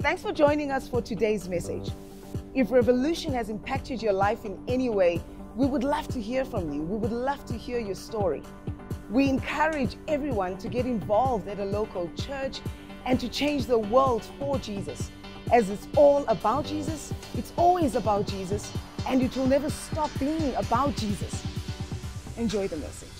Thanks for joining us for today's message. If Revolution has impacted your life in any way, we would love to hear from you. We would love to hear your story. We encourage everyone to get involved at a local church and to change the world for Jesus. As it's all about Jesus, it's always about Jesus, and it will never stop being about Jesus. Enjoy the message.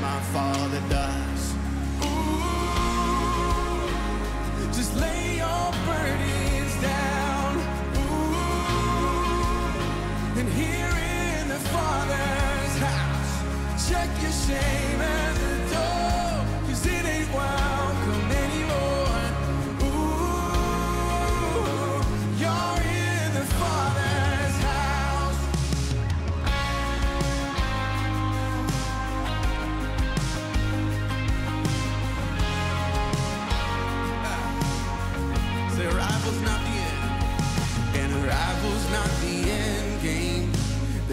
My father does. Ooh, just lay your burdens down. Ooh, and here in the Father's house, check your shame at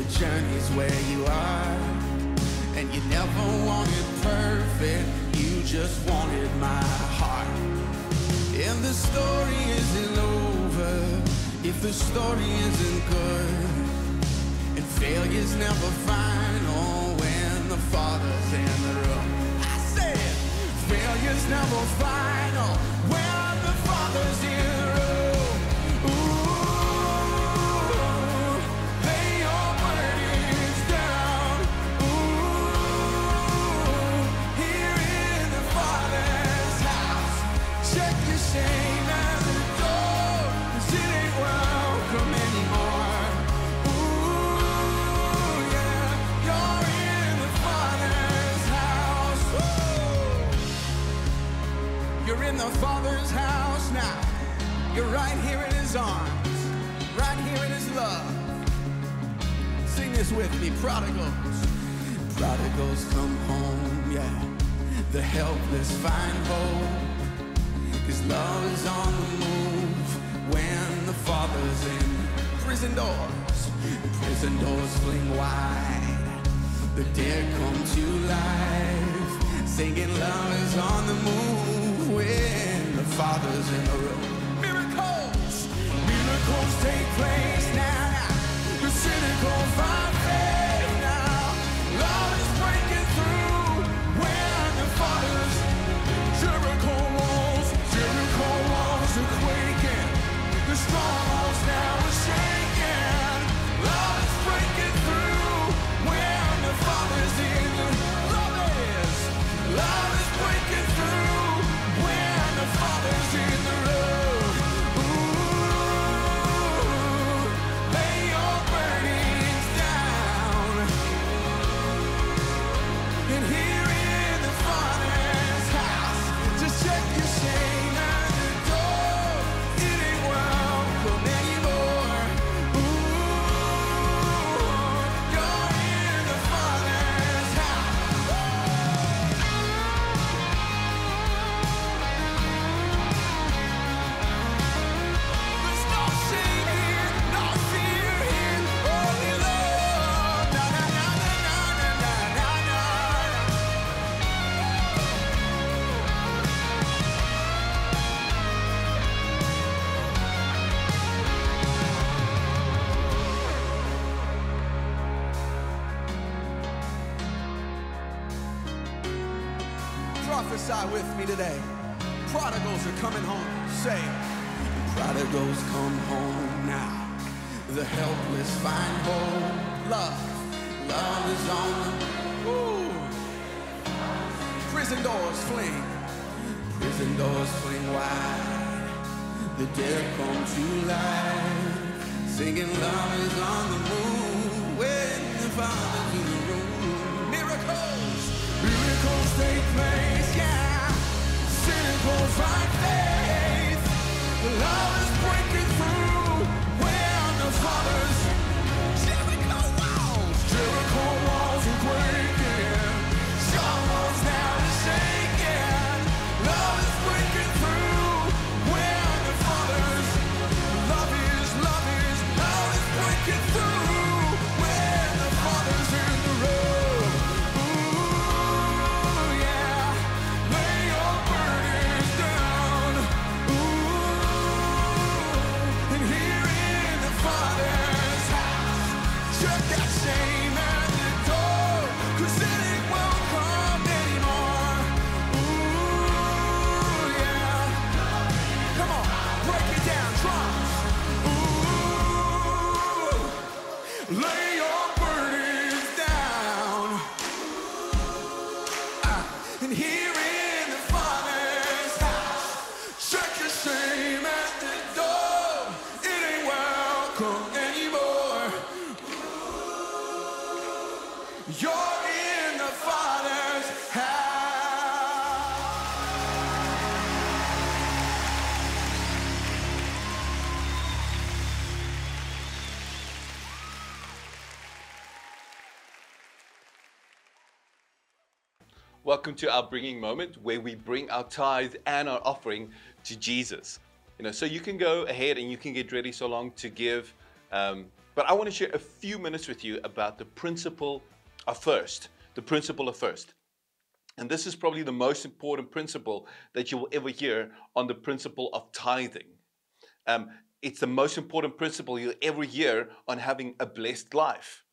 journey's where you are, and you never wanted perfect. You just wanted my heart. And the story isn't over if the story isn't good. And failure's never final when the Father's in the room. I said, failure's never final when the Father's in helpless find hope. Cause love is on the move when the Father's in prison doors. Prison doors fling wide. The dead come to life. Singing love is on the move when the Father's in the room. Miracles, miracles take place now. The cynical find love the Ooh. Prison doors fling. Prison doors fling wide. The dead come to life. Singing love is on the move when the Father's in the room. Miracles, miracles take place, yeah. Cynical find faith. Love lay Welcome to our bringing moment where we bring our tithe and our offering to Jesus. You know, so you can go ahead and you can get ready so long to give. Um, but I want to share a few minutes with you about the principle of first. The principle of first. And this is probably the most important principle that you will ever hear on the principle of tithing. Um, it's the most important principle you'll ever hear on having a blessed life.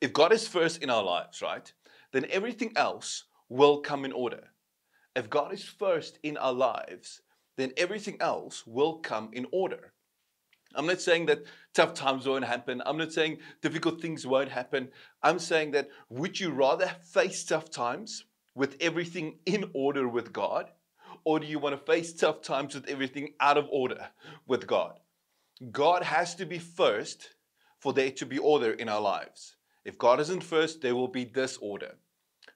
If God is first in our lives, right, then everything else will come in order. If God is first in our lives, then everything else will come in order. I'm not saying that tough times won't happen. I'm not saying difficult things won't happen. I'm saying that would you rather face tough times with everything in order with God? Or do you want to face tough times with everything out of order with God? God has to be first for there to be order in our lives. If God isn't first, there will be disorder.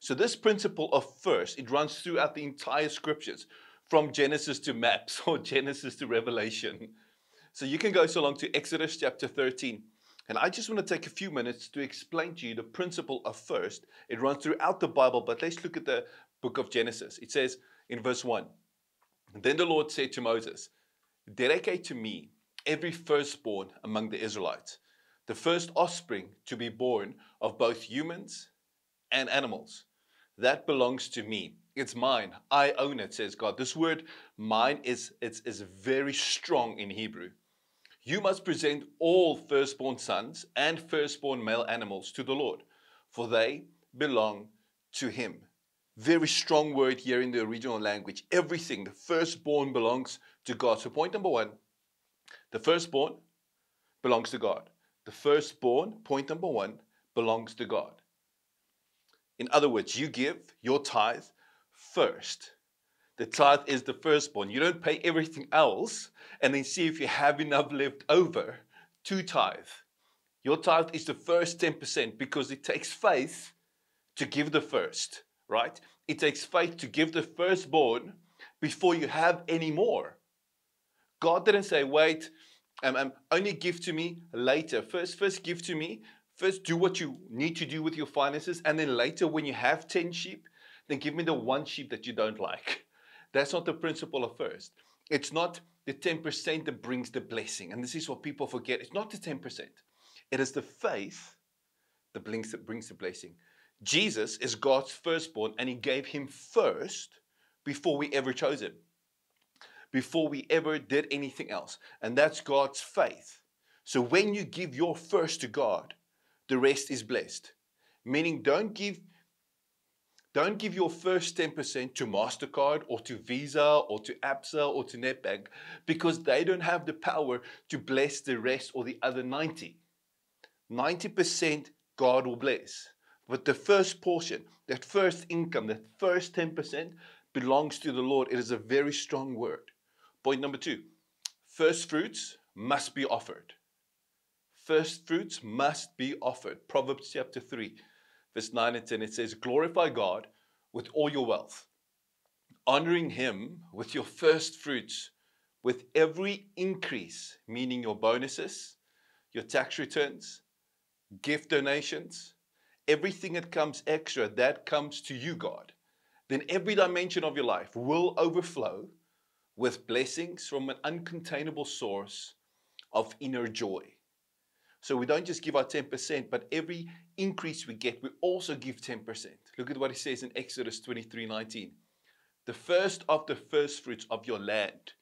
So this principle of first, it runs throughout the entire scriptures, from Genesis to maps or Genesis to Revelation. So you can go so long to Exodus chapter 13. And I just want to take a few minutes to explain to you the principle of first. It runs throughout the Bible, but let's look at the book of Genesis. It says in verse 1 Then the Lord said to Moses, Dedicate to me every firstborn among the Israelites, the first offspring to be born of both humans and animals. That belongs to me. It's mine. I own it, says God. This word mine is, it's, is very strong in Hebrew. You must present all firstborn sons and firstborn male animals to the Lord, for they belong to Him. Very strong word here in the original language. Everything, the firstborn belongs to God. So, point number one the firstborn belongs to God. The firstborn, point number one, belongs to God. In other words, you give your tithe first. The tithe is the firstborn. You don't pay everything else and then see if you have enough left over to tithe. Your tithe is the first 10% because it takes faith to give the first, right? It takes faith to give the firstborn before you have any more. God didn't say, wait, um, um, only give to me later. First, first give to me. First, do what you need to do with your finances, and then later, when you have 10 sheep, then give me the one sheep that you don't like. That's not the principle of first. It's not the 10% that brings the blessing. And this is what people forget. It's not the 10%. It is the faith that brings the, brings the blessing. Jesus is God's firstborn, and He gave Him first before we ever chose Him, before we ever did anything else. And that's God's faith. So when you give your first to God, the rest is blessed. Meaning, don't give don't give your first 10% to MasterCard or to Visa or to ABSA or to Nedbank because they don't have the power to bless the rest or the other 90. 90% God will bless. But the first portion, that first income, that first 10% belongs to the Lord. It is a very strong word. Point number two first fruits must be offered. First fruits must be offered. Proverbs chapter 3, verse 9 and 10, it says, Glorify God with all your wealth, honoring Him with your first fruits, with every increase, meaning your bonuses, your tax returns, gift donations, everything that comes extra, that comes to you, God. Then every dimension of your life will overflow with blessings from an uncontainable source of inner joy. So we don't just give our 10%, but every increase we get, we also give 10%. Look at what it says in Exodus 23 19. The first of the first fruits of your land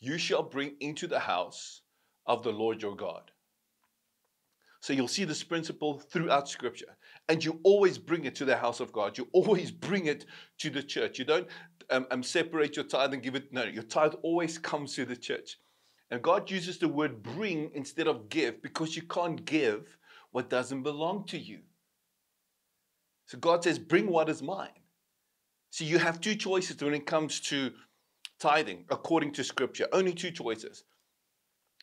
you shall bring into the house of the Lord your God. So you'll see this principle throughout Scripture. And you always bring it to the house of God. You always bring it to the church. You don't um, um, separate your tithe and give it. No, your tithe always comes to the church. And God uses the word bring instead of give because you can't give what doesn't belong to you. So God says, bring what is mine. See, you have two choices when it comes to tithing, according to Scripture. Only two choices.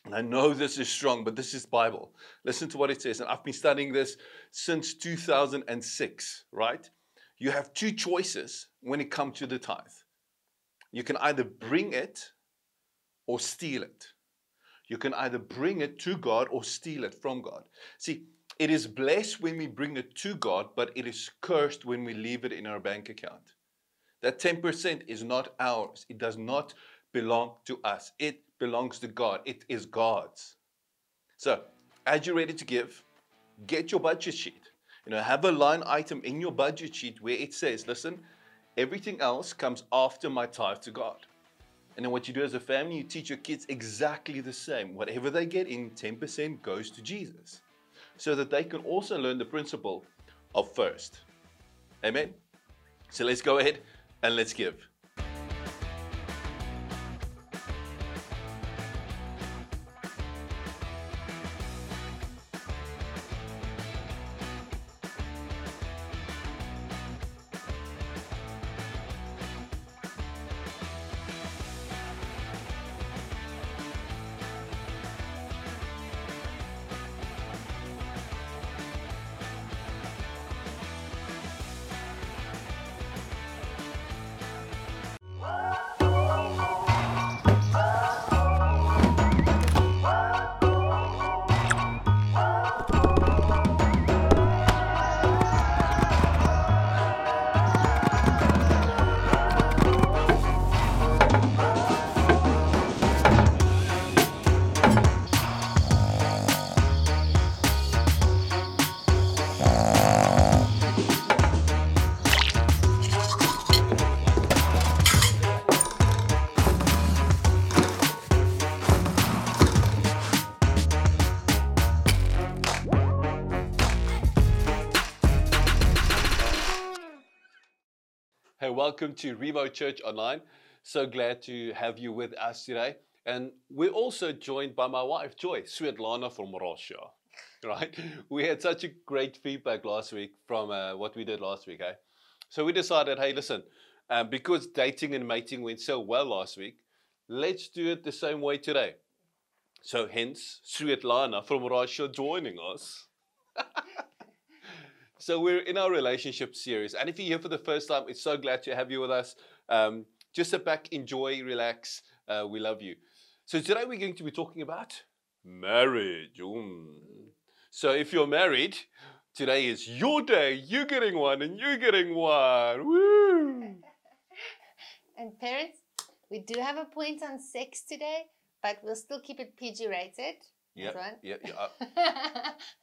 And I know this is strong, but this is Bible. Listen to what it says. And I've been studying this since 2006, right? You have two choices when it comes to the tithe. You can either bring it or steal it. You can either bring it to God or steal it from God. See, it is blessed when we bring it to God, but it is cursed when we leave it in our bank account. That 10% is not ours. It does not belong to us. It belongs to God. It is God's. So, as you're ready to give, get your budget sheet. You know, have a line item in your budget sheet where it says, listen, everything else comes after my tithe to God. And then what you do as a family, you teach your kids exactly the same. Whatever they get in, 10% goes to Jesus. So that they can also learn the principle of first. Amen? So let's go ahead and let's give. Welcome to Revo Church Online. So glad to have you with us today. And we're also joined by my wife, Joy, Svetlana from Russia. Right? We had such a great feedback last week from uh, what we did last week, eh? So we decided, hey, listen, um, because dating and mating went so well last week, let's do it the same way today. So hence, Svetlana from Russia joining us. So we're in our relationship series, and if you're here for the first time, it's so glad to have you with us. Um, just sit back, enjoy, relax. Uh, we love you. So today we're going to be talking about marriage. Mm. So if you're married, today is your day. You're getting one, and you're getting one. Woo! And parents, we do have a point on sex today, but we'll still keep it PG rated. Yeah, yeah, yeah.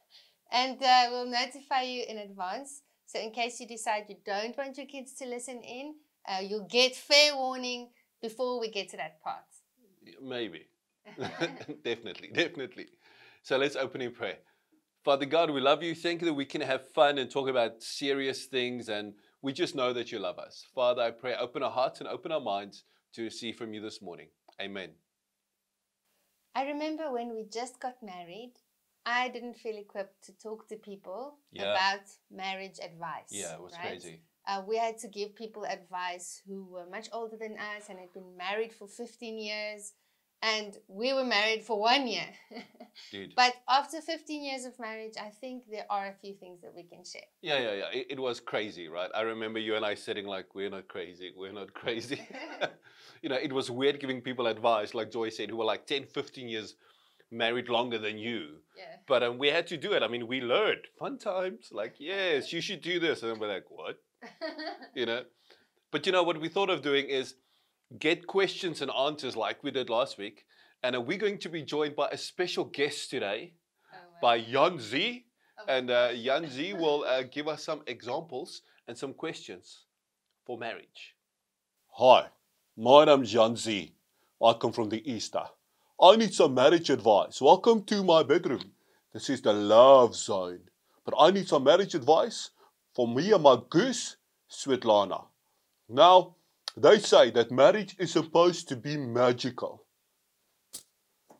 and uh, we'll notify you in advance. So in case you decide you don't want your kids to listen in, uh, you'll get fair warning before we get to that part. Maybe. definitely, definitely. So let's open in prayer. Father God, we love you. Thank you that we can have fun and talk about serious things, and we just know that you love us. Father, I pray, open our hearts and open our minds to receive from you this morning. Amen. I remember when we just got married, I didn't feel equipped to talk to people Yeah. about marriage advice. Yeah, it was right? crazy. Uh, we had to give people advice who were much older than us and had been married for 15 years. and we were married for one year. Dude. but after 15 years of marriage, I think there are a few things that we can share. Yeah, yeah, yeah. It, it was crazy, right? I remember you and I sitting like, we're not crazy, we're not crazy. you know, it was weird giving people advice, like Joy said, who were like 10, 15 years married longer than you. Yeah. But um, we had to do it. I mean, we learned fun times, like, yes, you should do this. And we're like, what? You know? But you know, what we thought of doing is get questions and answers like we did last week. And uh, we're going to be joined by a special guest today Oh my- by Jan Z. oh And uh, gosh. Jan Z will uh, give us some examples and some questions for marriage. Hi, my name's Jan Z. I come from the Easter. I need some marriage advice. Welcome to my bedroom. This is the love zone. But I need some marriage advice for me and my goose, Svetlana. Now, they say that marriage is supposed to be magical.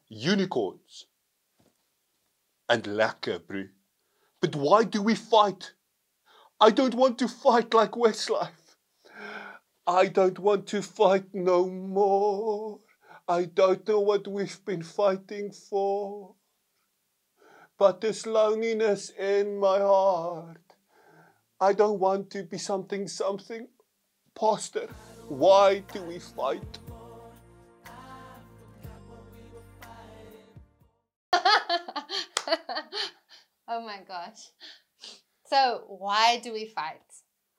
Unicorns. And lekker, bro. But why do we fight? I don't want to fight like Westlife. I don't want to fight no more. I don't know what we've been fighting for. But there's loneliness in my heart. I don't want to be something, something. Pastor, why do we fight? oh my gosh. So, why do we fight?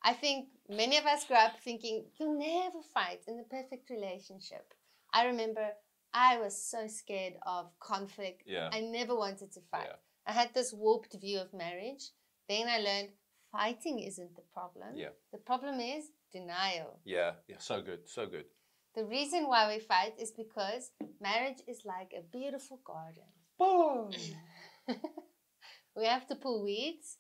I think many of us grew up thinking you'll never fight in the perfect relationship. I remember I was so scared of conflict. Yeah. I never wanted to fight. Yeah. I had this warped view of marriage. Then I learned fighting isn't the problem. Yeah. The problem is denial. Yeah, yeah, so good, so good. The reason why we fight is because marriage is like a beautiful garden. Boom. we have to pull weeds,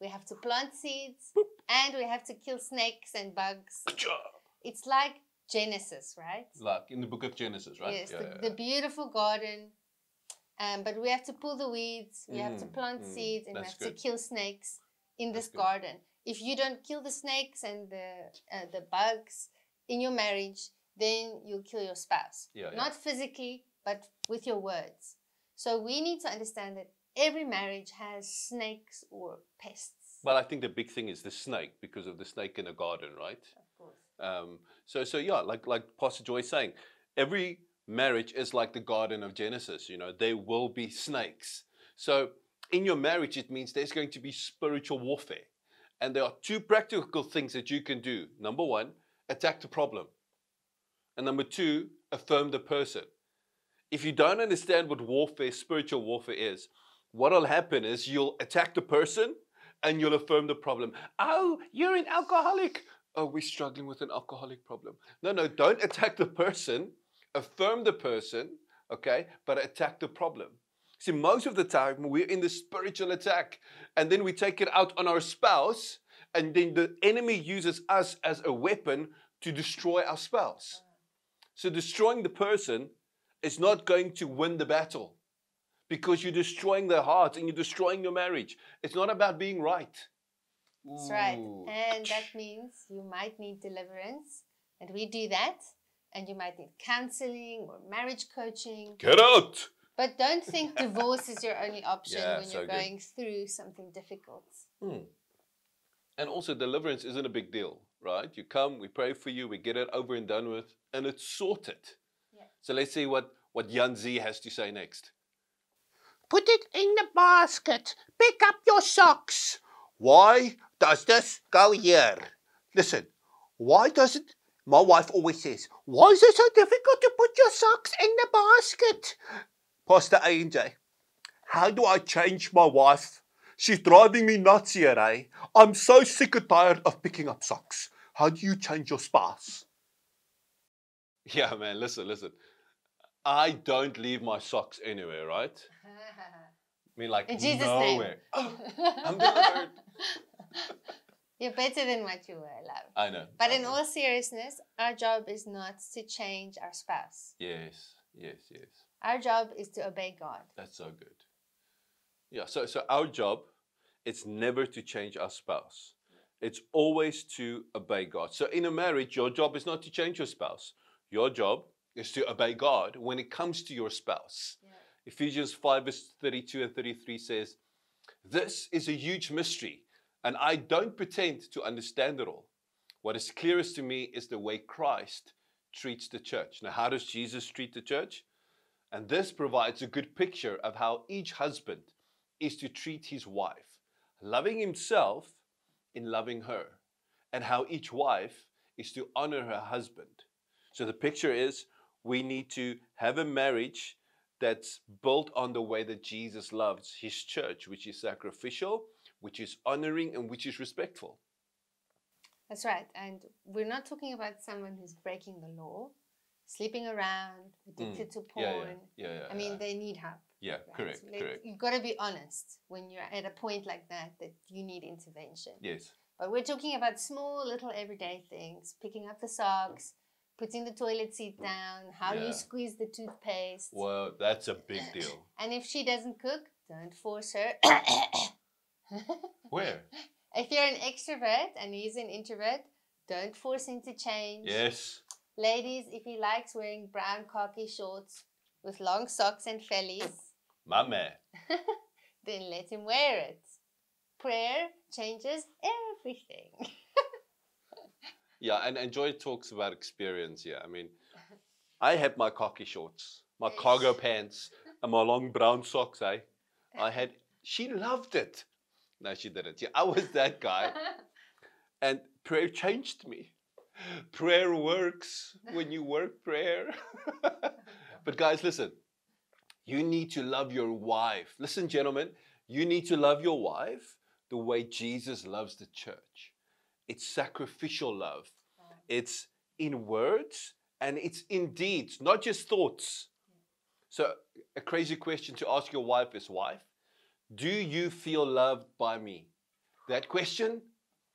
we have to plant seeds, and we have to kill snakes and bugs. Good job. It's like Genesis, right? Like in the book of Genesis, right? Yes, Yeah, the, yeah, the beautiful garden. Um, but we have to pull the weeds, we have to Mm, plant mm, seeds, and we have good. to kill snakes in That's this good. garden. If you don't kill the snakes and the uh, the bugs in your marriage, then you'll kill your spouse. Not physically, but with your words. So we need to understand that every marriage has snakes or pests. Well, I think the big thing is the snake because of the snake in the garden, right? Um, so, so yeah, like like Pastor Joy saying, every marriage is like the Garden of Genesis. You know, there will be snakes. So, in your marriage, it means there's going to be spiritual warfare, and there are two practical things that you can do. Number one, attack the problem, and number two, affirm the person. If you don't understand what warfare, spiritual warfare is, what'll happen is you'll attack the person and you'll affirm the problem. Oh, you're an alcoholic. Oh, we're struggling with an alcoholic problem. No, no, don't attack the person, affirm the person, okay, but attack the problem. See, most of the time we're in the spiritual attack and then we take it out on our spouse, and then the enemy uses us as a weapon to destroy our spouse. So, destroying the person is not going to win the battle because you're destroying their heart and you're destroying your marriage. It's not about being right. That's right. And that means you might need deliverance. And we do that. And you might need counseling or marriage coaching. Get out! But don't think divorce is your only option Yeah, when so you're good. going through something difficult. Hmm. And also, deliverance isn't a big deal, right? You come, we pray for you, we get it over and done with, and it's sorted. Yeah. So let's see what, what Jan Z has to say next. Put it in the basket. Pick up your socks. Why does this go here? Listen, why does it? My wife always says, Why is it so difficult to put your socks in the basket? Pastor AJ, how do I change my wife? She's driving me nuts here, eh? I'm so sick and tired of picking up socks. How do you change your spouse? Yeah, man, listen, listen. I don't leave my socks anywhere, right? I mean, like In Jesus' nowhere. name. I'm delivered. You're better than what you were, love. I know. But I in know. all seriousness, our job is not to change our spouse. Yes, yes, yes. Our job is to obey God. That's so good. Yeah, so so our job it's never to change our spouse. It's always to obey God. So in a marriage, your job is not to change your spouse. Your job is to obey God when it comes to your spouse. Yeah. Ephesians 5, verse 32 and 33 says, This is a huge mystery, and I don't pretend to understand it all. What is clearest to me is the way Christ treats the church. Now, how does Jesus treat the church? And this provides a good picture of how each husband is to treat his wife, loving himself in loving her, and how each wife is to honor her husband. So the picture is we need to have a marriage that's built on the way that Jesus loves his church, which is sacrificial, which is honoring, and which is respectful. That's right. And we're not talking about someone who's breaking the law, sleeping around, addicted to Mm. Yeah, porn. yeah, yeah, yeah. I mean, yeah. they need help. yeah, right? correct, So correct. You've got to be honest when you're at a point like that that you need intervention. Yes. But we're talking about small, little everyday things picking up the socks, putting the toilet seat down, how Yeah. you squeeze the toothpaste. Well, that's a big deal. And if she doesn't cook, don't force her. Where? if you're an extrovert and he's an introvert, don't force him to change. Yes. Ladies, if he likes wearing brown khaki shorts with long socks and vellies, My man. then let him wear it. Prayer changes everything. Yeah, and, and Joy talks about experience here. I mean, I had my khaki shorts, my cargo pants, and my long brown socks, eh? I had, she loved it. No, she didn't. Yeah, I was that guy. And prayer changed me. Prayer works when you work prayer. but guys, listen. You need to love your wife. Listen, gentlemen, you need to love your wife the way Jesus loves the church. It's sacrificial love. It's in words and it's in deeds, not just thoughts. So, a crazy question to ask your wife is wife, do you feel loved by me? That question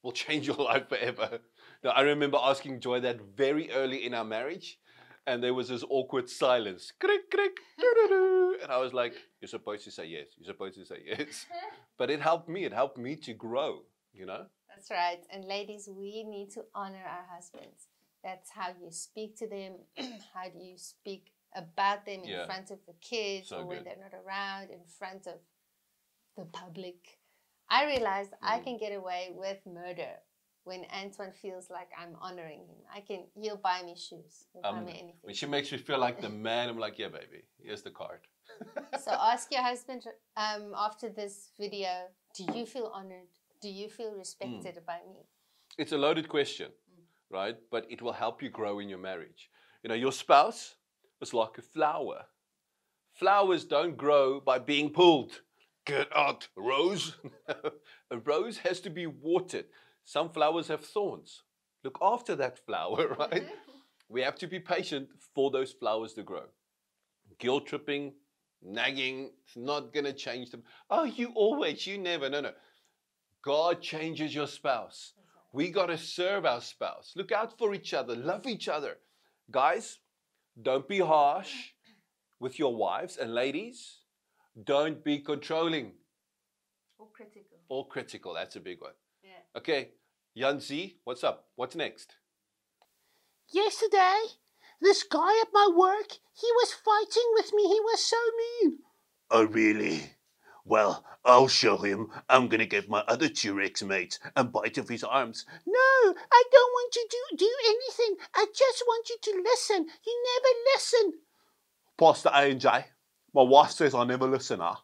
will change your life forever. Now, I remember asking Joy that very early in our marriage, and there was this awkward silence. Crick, crick, doo-doo-doo. And I was like, You're supposed to say yes. You're supposed to say yes. But it helped me. It helped me to grow, you know? That's right. And ladies, we need to honor our husbands. That's how you speak to them. how do you speak about them in Yeah. front of the kids So or when good. they're not around, in front of the public? I realized I Mm. can get away with murder when Antoine feels like I'm honoring him. I can. He'll buy me shoes. He'll buy Um, me anything. when she makes me feel like the man, I'm like, Yeah, baby, here's the card. so ask your husband um, after this video. Do you feel honored? Do you feel respected Mm. by me? It's a loaded question, right? But it will help you grow in your marriage. You know, your spouse is like a flower. Flowers don't grow by being pulled. Get out, rose. a rose has to be watered. Some flowers have thorns. Look after that flower, right? we have to be patient for those flowers to grow. Guilt tripping, nagging, it's not going to change them. Oh, you always, you never. No, no. God changes your spouse. We got to serve our spouse. Look out for each other. Love each other. Guys, don't be harsh with your wives. And ladies, don't be controlling Or critical. or critical. That's a big one. Yeah. Okay, Yanzi, what's up? What's next? Yesterday, this guy at my work, he was fighting with me. He was so mean. Oh, really? Well, I'll show him. I'm gonna get my other T-Rex mates and bite off his arms. No, I don't want you to do anything. I just want you to listen. You never listen. Pastor A&J, my wife says I never listen, huh?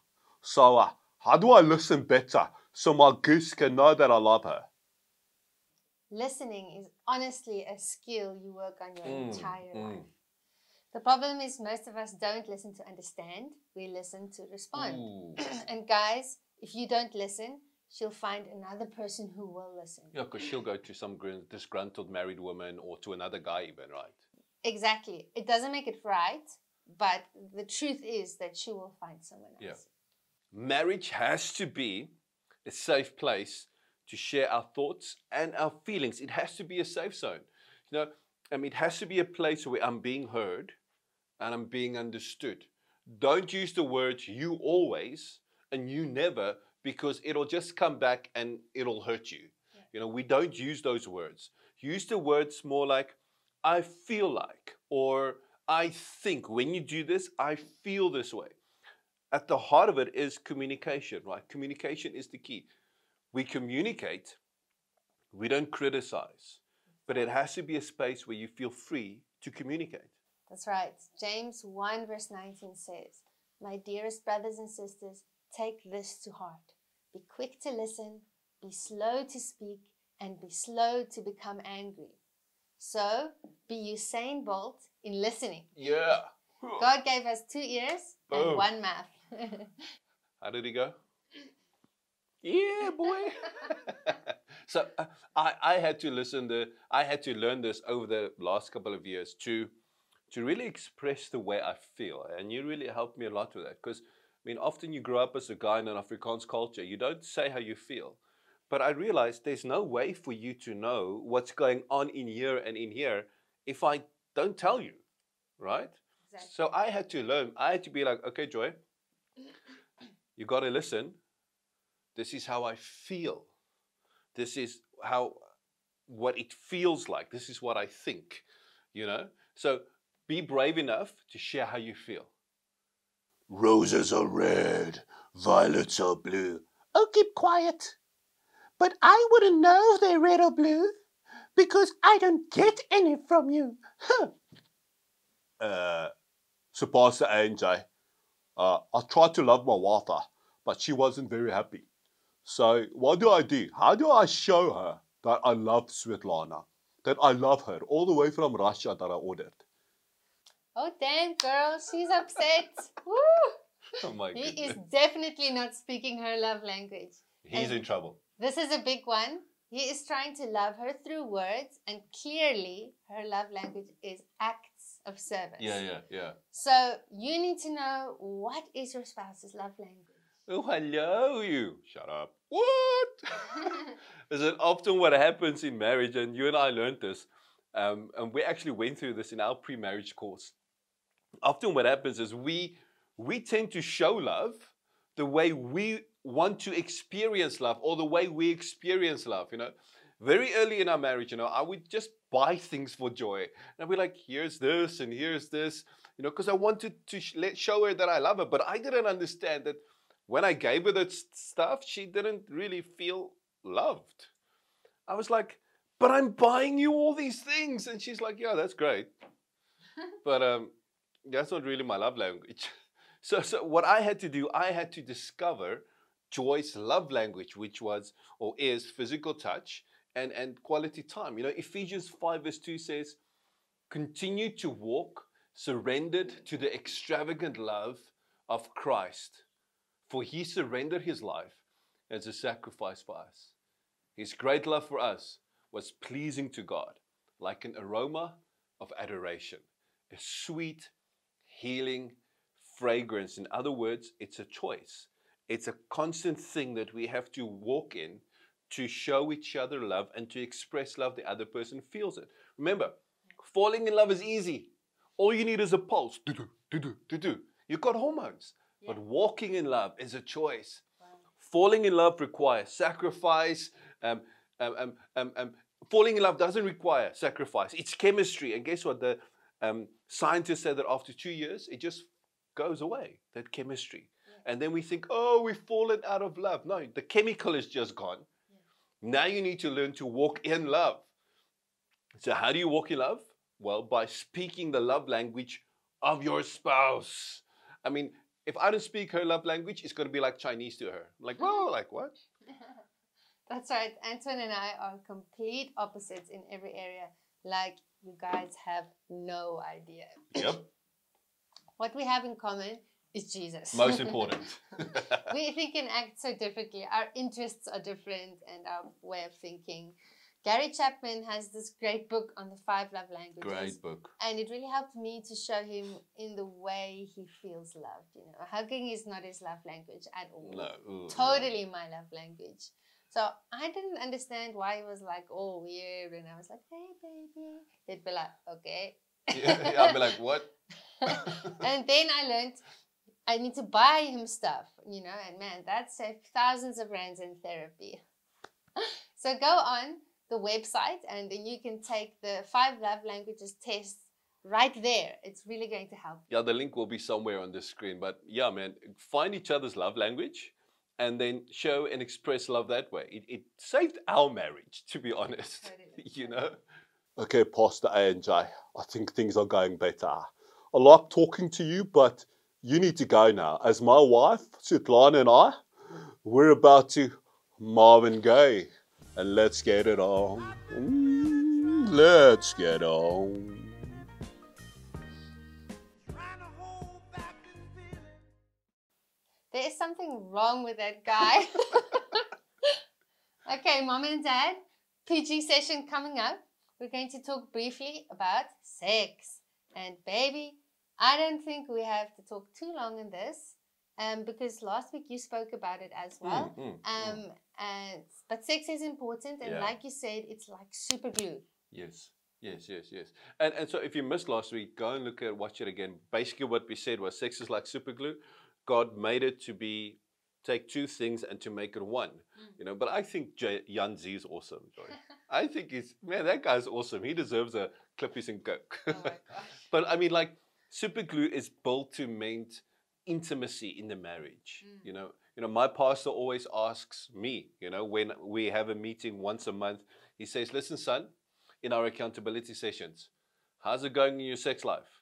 So, uh, how do I listen better so my goose can know that I love her? Listening is honestly a skill you work on your Mm, entire mm. life. The problem is most of us don't listen to understand, we listen to respond. And guys, if you don't listen, she'll find another person who will listen. Yeah, because she'll go to some gr- disgruntled married woman or to another guy, even, right? Exactly. It doesn't make it right, but the truth is that she will find someone else. Yeah. Marriage has to be a safe place to share our thoughts and our feelings. It has to be a safe zone. You know, I mean, it has to be a place where I'm being heard and I'm being understood. Don't use the words you always and you never because it'll just come back and it'll hurt you. You know, we don't use those words. Use the words more like I feel like or I think. When you do this, I feel this way. At the heart of it is communication, right? Communication is the key. We communicate, we don't criticize, but it has to be a space where you feel free to communicate. That's right. James 1 verse 19 says, My dearest brothers and sisters, take this to heart. Be quick to listen, be slow to speak, and be slow to become angry. So be Usain Bolt in listening. Yeah. God gave us two ears and Boom. one mouth. How did he go? Yeah, boy. so uh, I, I had to listen to I had to learn this over the last couple of years to to really express the way I feel, and you really helped me a lot with that. Because I mean, often you grow up as a guy in an Afrikaans culture, you don't say how you feel, but I realized there's no way for you to know what's going on in here and in here if I don't tell you, right? Exactly. So I had to learn. I had to be like, okay, Joy, you got to listen. This is how I feel. This is how what it feels like. This is what I think. You know. So be brave enough to share how you feel. Roses are red, violets are blue. Oh, keep quiet. But I wouldn't know if they're red or blue because I don't get any from you. Huh. Uh, so Pastor AJ, uh, I tried to love my wife, but she wasn't very happy. So what do I do? How do I show her that I love Svetlana, that I love her all the way from Russia that I ordered? Oh, damn, girl, she's upset. Woo! Oh my god. He goodness. is definitely not speaking her love language. He's and- in trouble. This is a big one. He is trying to love her through words, and clearly her love language is acts of service. Yeah, yeah, yeah. So you need to know what is your spouse's love language. Oh, hello, you. Shut up. What? is it often what happens in marriage? And you and I learned this. Um, and we actually went through this in our pre-marriage course. Often what happens is we we tend to show love the way we want to experience love or the way we experience love, you know. Very early in our marriage, you know, I would just buy things for joy. And I'd be like, here's this and here's this, you know, because I wanted to sh- let, show her that I love her. But I didn't understand that when I gave her that stuff, she didn't really feel loved. I was like, but I'm buying you all these things. And she's like, yeah, that's great. but um, that's not really my love language. So, so what I had to do, I had to discover Joy's love language, which was or is physical touch and, and quality time. You know, Ephesians 5 verse 2 says, continue to walk surrendered to the extravagant love of Christ, for he surrendered his life as a sacrifice for us. His great love for us was pleasing to God, like an aroma of adoration, a sweet, healing fragrance. In other words, it's a choice. It's a constant thing that we have to walk in to show each other love and to express love. The other person feels it. Remember, falling in love is easy. All you need is a pulse. Do do do do do do. You've got hormones. But walking in love is a choice. Falling in love requires sacrifice. Um, um, um, um, um, falling in love doesn't require sacrifice. It's chemistry. And guess what? The um, scientists said that after two years, it just goes away, that chemistry. And then we think, oh, we've fallen out of love. No, the chemical is just gone. Now you need to learn to walk in love. So, how do you walk in love? Well, by speaking the love language of your spouse. I mean, if I don't speak her love language, it's going to be like Chinese to her. Like, whoa, like what? That's right. Antoine and I are complete opposites in every area. Like you guys have no idea. Yep. What we have in common is Jesus. Most important. we think and act so differently. Our interests are different and our way of thinking. Gary Chapman has this great book on the five love languages. Great book. And it really helped me to show him in the way he feels loved. You know, hugging is not his love language at all. No. ooh, no. Totally my love language. So I didn't understand why he was like all weird, and I was like, "Hey, baby." He'd be like, "Okay." Yeah, I'd be like, what? and then I learned I need to buy him stuff, you know, and man, that saved thousands of rands in therapy. so go on the website and then you can take the five love languages test right there. It's really going to help. Yeah, the link will be somewhere on the screen. But yeah, man, find each other's love language and then show and express love that way. It, it saved our marriage, to be honest. Totally. you know? Okay, Pastor A and J, I think things are going better. I like talking to you, but you need to go now. As my wife, Sutlana, and I, we're about to Marvin Gaye. And let's get it on. Mm, let's get on. There is something wrong with that guy. okay, mom and dad, PG session coming up. We're going to talk briefly about sex. And baby, I don't think we have to talk too long in this. Um, because last week you spoke about it as well. Mm, mm, mm. Um, and but sex is important, and Yeah. like you said, it's like super glue. Yes. Yes, yes, yes. And and so if you missed last week, go and look at watch it again. Basically what we said was sex is like super glue. God made it to be take two things and to make it one. You know, but I think J- Jan Z is awesome. I think he's man, that guy's awesome. He deserves a Klippies and coke. Oh my gosh. but I mean like super glue is built to maintain intimacy in the marriage. Mm. You know, you know, my pastor always asks me, you know, when we have a meeting once a month, he says, Listen, son, in our accountability sessions, how's it going in your sex life?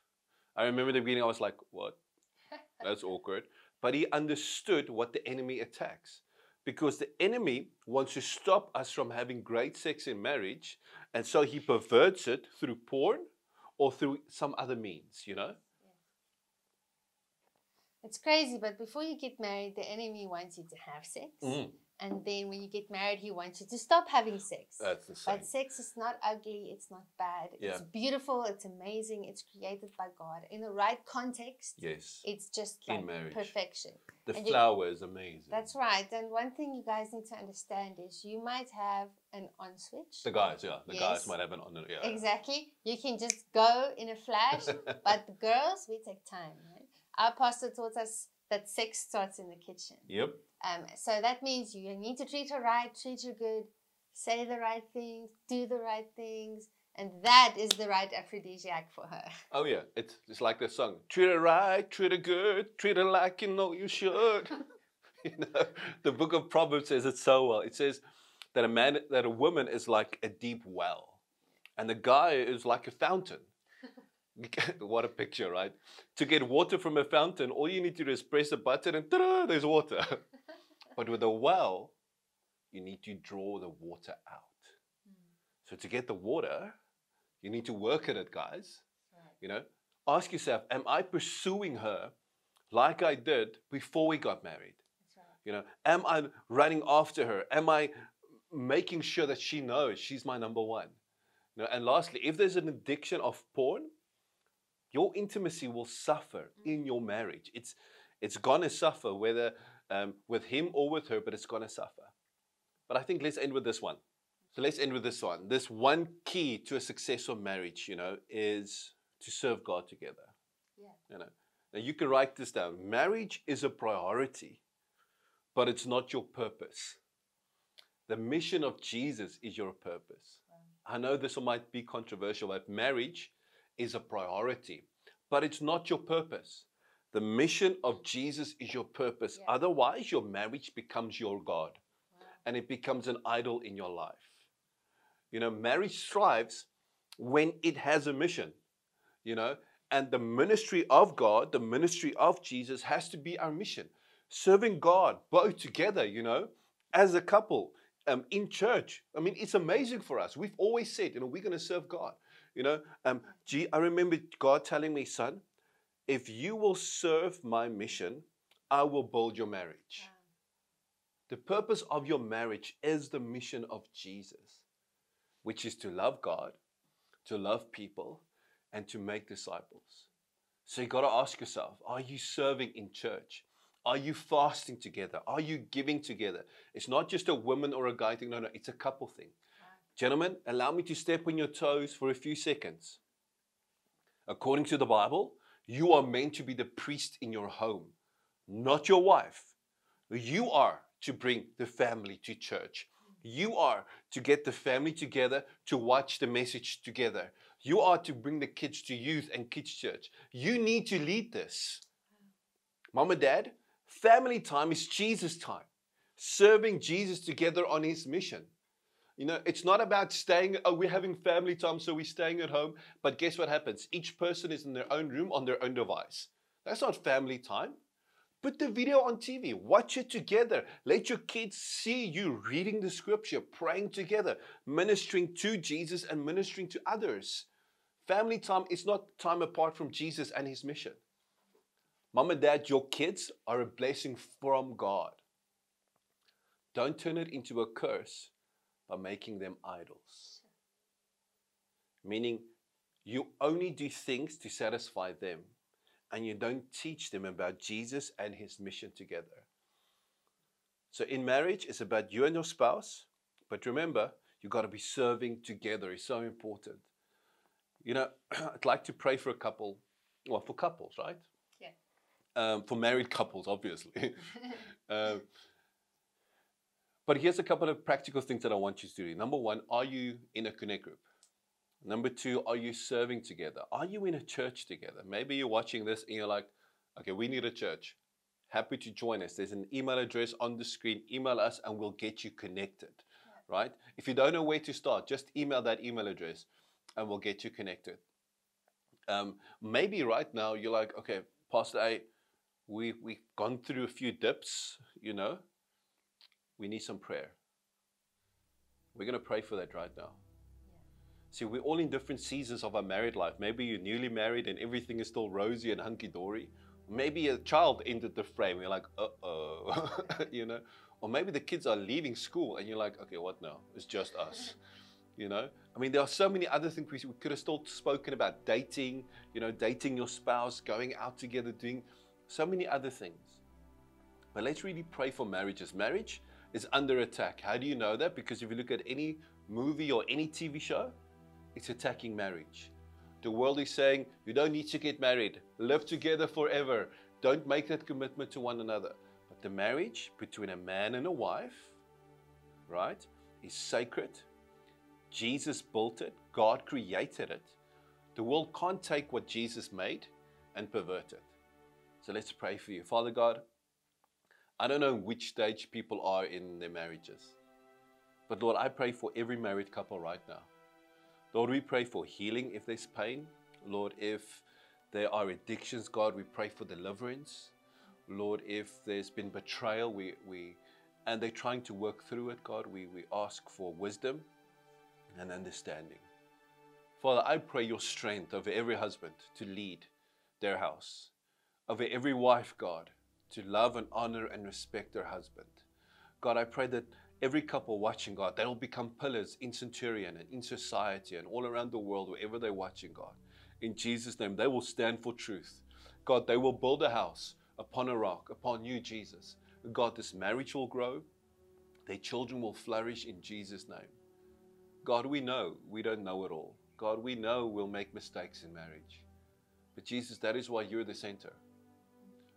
I remember the beginning, I was like, What? That's awkward. But he understood what the enemy attacks. Because the enemy wants to stop us from having great sex in marriage. And so he perverts it through porn or through some other means, you know? It's crazy, but before you get married, the enemy wants you to have sex. Mm. And then when you get married, he wants you to stop having sex. That's insane. But sex is not ugly, it's not bad. yeah. It's beautiful, it's amazing, it's created by God. In the right context, Yes. it's just In marriage. perfection. The and you- flower is amazing. That's right. And one thing you guys need to understand is you might have an on switch. the guys, yeah. The guys might have an on. Yeah. Exactly. You can just go in a flash, but the girls, we take time. Right? Our pastor taught us that sex starts in the kitchen. Yep. Um, so that means you need to treat her right, treat her good, say the right things, do the right things, and that is the right aphrodisiac for her. Oh yeah. It's it's like the song. Treat her right, treat her good, treat her like you know you should. you know, the book of Proverbs says it so well. It says that a man that a woman is like a deep well, and the guy is like a fountain. what a picture, right? To get water from a fountain, all you need to do is press a button and ta-da, there's water. but with a well, you need to draw the water out. Hmm. So to get the water, you need to work at it, guys. You know, ask yourself, am I pursuing her like I did before we got married? You know, am I running after her? Am I making sure that she knows she's my number one? You know, and lastly, if there's an addiction of porn, your intimacy will suffer in your marriage. It's it's gonna suffer whether um, with him or with her, but it's gonna suffer. But I think let's end with this one. So let's end with this one. This one key to a successful marriage, you know, is to serve God together. Yeah. You know, now you can write this down. Marriage is a priority, but it's not your purpose. The mission of Jesus is your purpose. I know this might be controversial, but marriage is a priority, but it's not your purpose. The mission of Jesus is your purpose. Yeah. Otherwise, your marriage becomes your God and it becomes an idol in your life. You know, marriage thrives when it has a mission, you know, and the ministry of God, the ministry of Jesus has to be our mission. Serving God both together, you know, as a couple um, in church. I mean, it's amazing for us. We've always said, you know, we're going to serve God. You know, um, gee, I remember God telling me, son, if you will serve my mission, I will build your marriage. The purpose of your marriage is the mission of Jesus, which is to love God, to love people, and to make disciples. So you got to ask yourself are you serving in church? Are you fasting together? Are you giving together? It's not just a woman or a guy thing. No, no, it's a couple thing. Gentlemen, allow me to step on your toes for a few seconds. According to the Bible, you are meant to be the priest in your home, not your wife. You are to bring the family to church. You are to get the family together to watch the message together. You are to bring the kids to youth and kids church. You need to lead this. Mom and dad, family time is Jesus' time, serving Jesus together on his mission. You know, it's not about staying, oh, we're having family time, so we're staying at home. But guess what happens? Each person is in their own room on their own device. That's not family time. Put the video on TV, watch it together. Let your kids see you reading the scripture, praying together, ministering to Jesus and ministering to others. Family time is not time apart from Jesus and his mission. Mom and dad, your kids are a blessing from God. Don't turn it into a curse by making them idols. Meaning, you only do things to satisfy them and you don't teach them about Jesus and his mission together. So, in marriage, it's about you and your spouse, but remember, you've got to be serving together. It's so important. You know, I'd like to pray for a couple, well, for couples, right? Yeah. Um, for married couples, obviously. um, but here's a couple of practical things that I want you to do. Number one, are you in a connect group? Number two, are you serving together? Are you in a church together? Maybe you're watching this and you're like, okay, we need a church. Happy to join us. There's an email address on the screen. Email us and we'll get you connected, right? If you don't know where to start, just email that email address and we'll get you connected. Um, maybe right now you're like, okay, Pastor A, we, we've gone through a few dips, you know, we need some prayer. We're going to pray for that right now. See, we're all in different seasons of our married life. Maybe you're newly married and everything is still rosy and hunky dory. Maybe a child entered the frame. You're like, uh oh, you know. Or maybe the kids are leaving school and you're like, okay, what now? It's just us, you know. I mean, there are so many other things we could have still spoken about dating, you know, dating your spouse, going out together, doing so many other things. But let's really pray for marriages. Marriage is under attack. How do you know that? Because if you look at any movie or any TV show, it's attacking marriage. The world is saying you don't need to get married, live together forever, don't make that commitment to one another. But the marriage between a man and a wife, right, is sacred. Jesus built it, God created it. The world can't take what Jesus made and pervert it. So let's pray for you. Father God, I don't know which stage people are in their marriages. But Lord, I pray for every married couple right now. Lord, we pray for healing if there's pain. Lord, if there are addictions, God, we pray for deliverance. Lord, if there's been betrayal, we, we and they're trying to work through it, God, we, we ask for wisdom and understanding. Father, I pray your strength over every husband to lead their house, over every wife, God, to love and honor and respect their husband. God, I pray that every couple watching, God, they'll become pillars in Centurion and in society and all around the world, wherever they're watching, God. In Jesus' name, they will stand for truth. God, they will build a house upon a rock, upon you, Jesus. God, this marriage will grow. Their children will flourish in Jesus' name. God, we know we don't know it all. God, we know we'll make mistakes in marriage. But Jesus, that is why you're the center.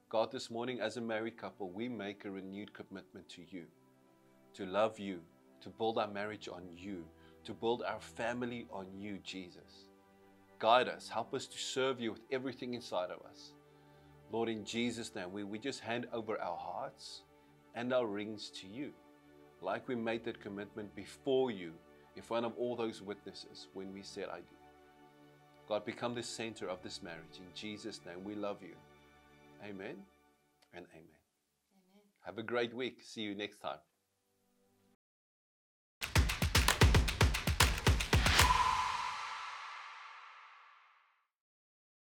God, this morning, as a married couple, we make a renewed commitment to you to love you, to build our marriage on you, to build our family on you, Jesus. Guide us, help us to serve you with everything inside of us. Lord, in Jesus' name, we, we just hand over our hearts and our rings to you, like we made that commitment before you in front of all those witnesses when we said, I do. God, become the center of this marriage. In Jesus' name, we love you. Amen and amen. Amen. Have a great week. See you next time.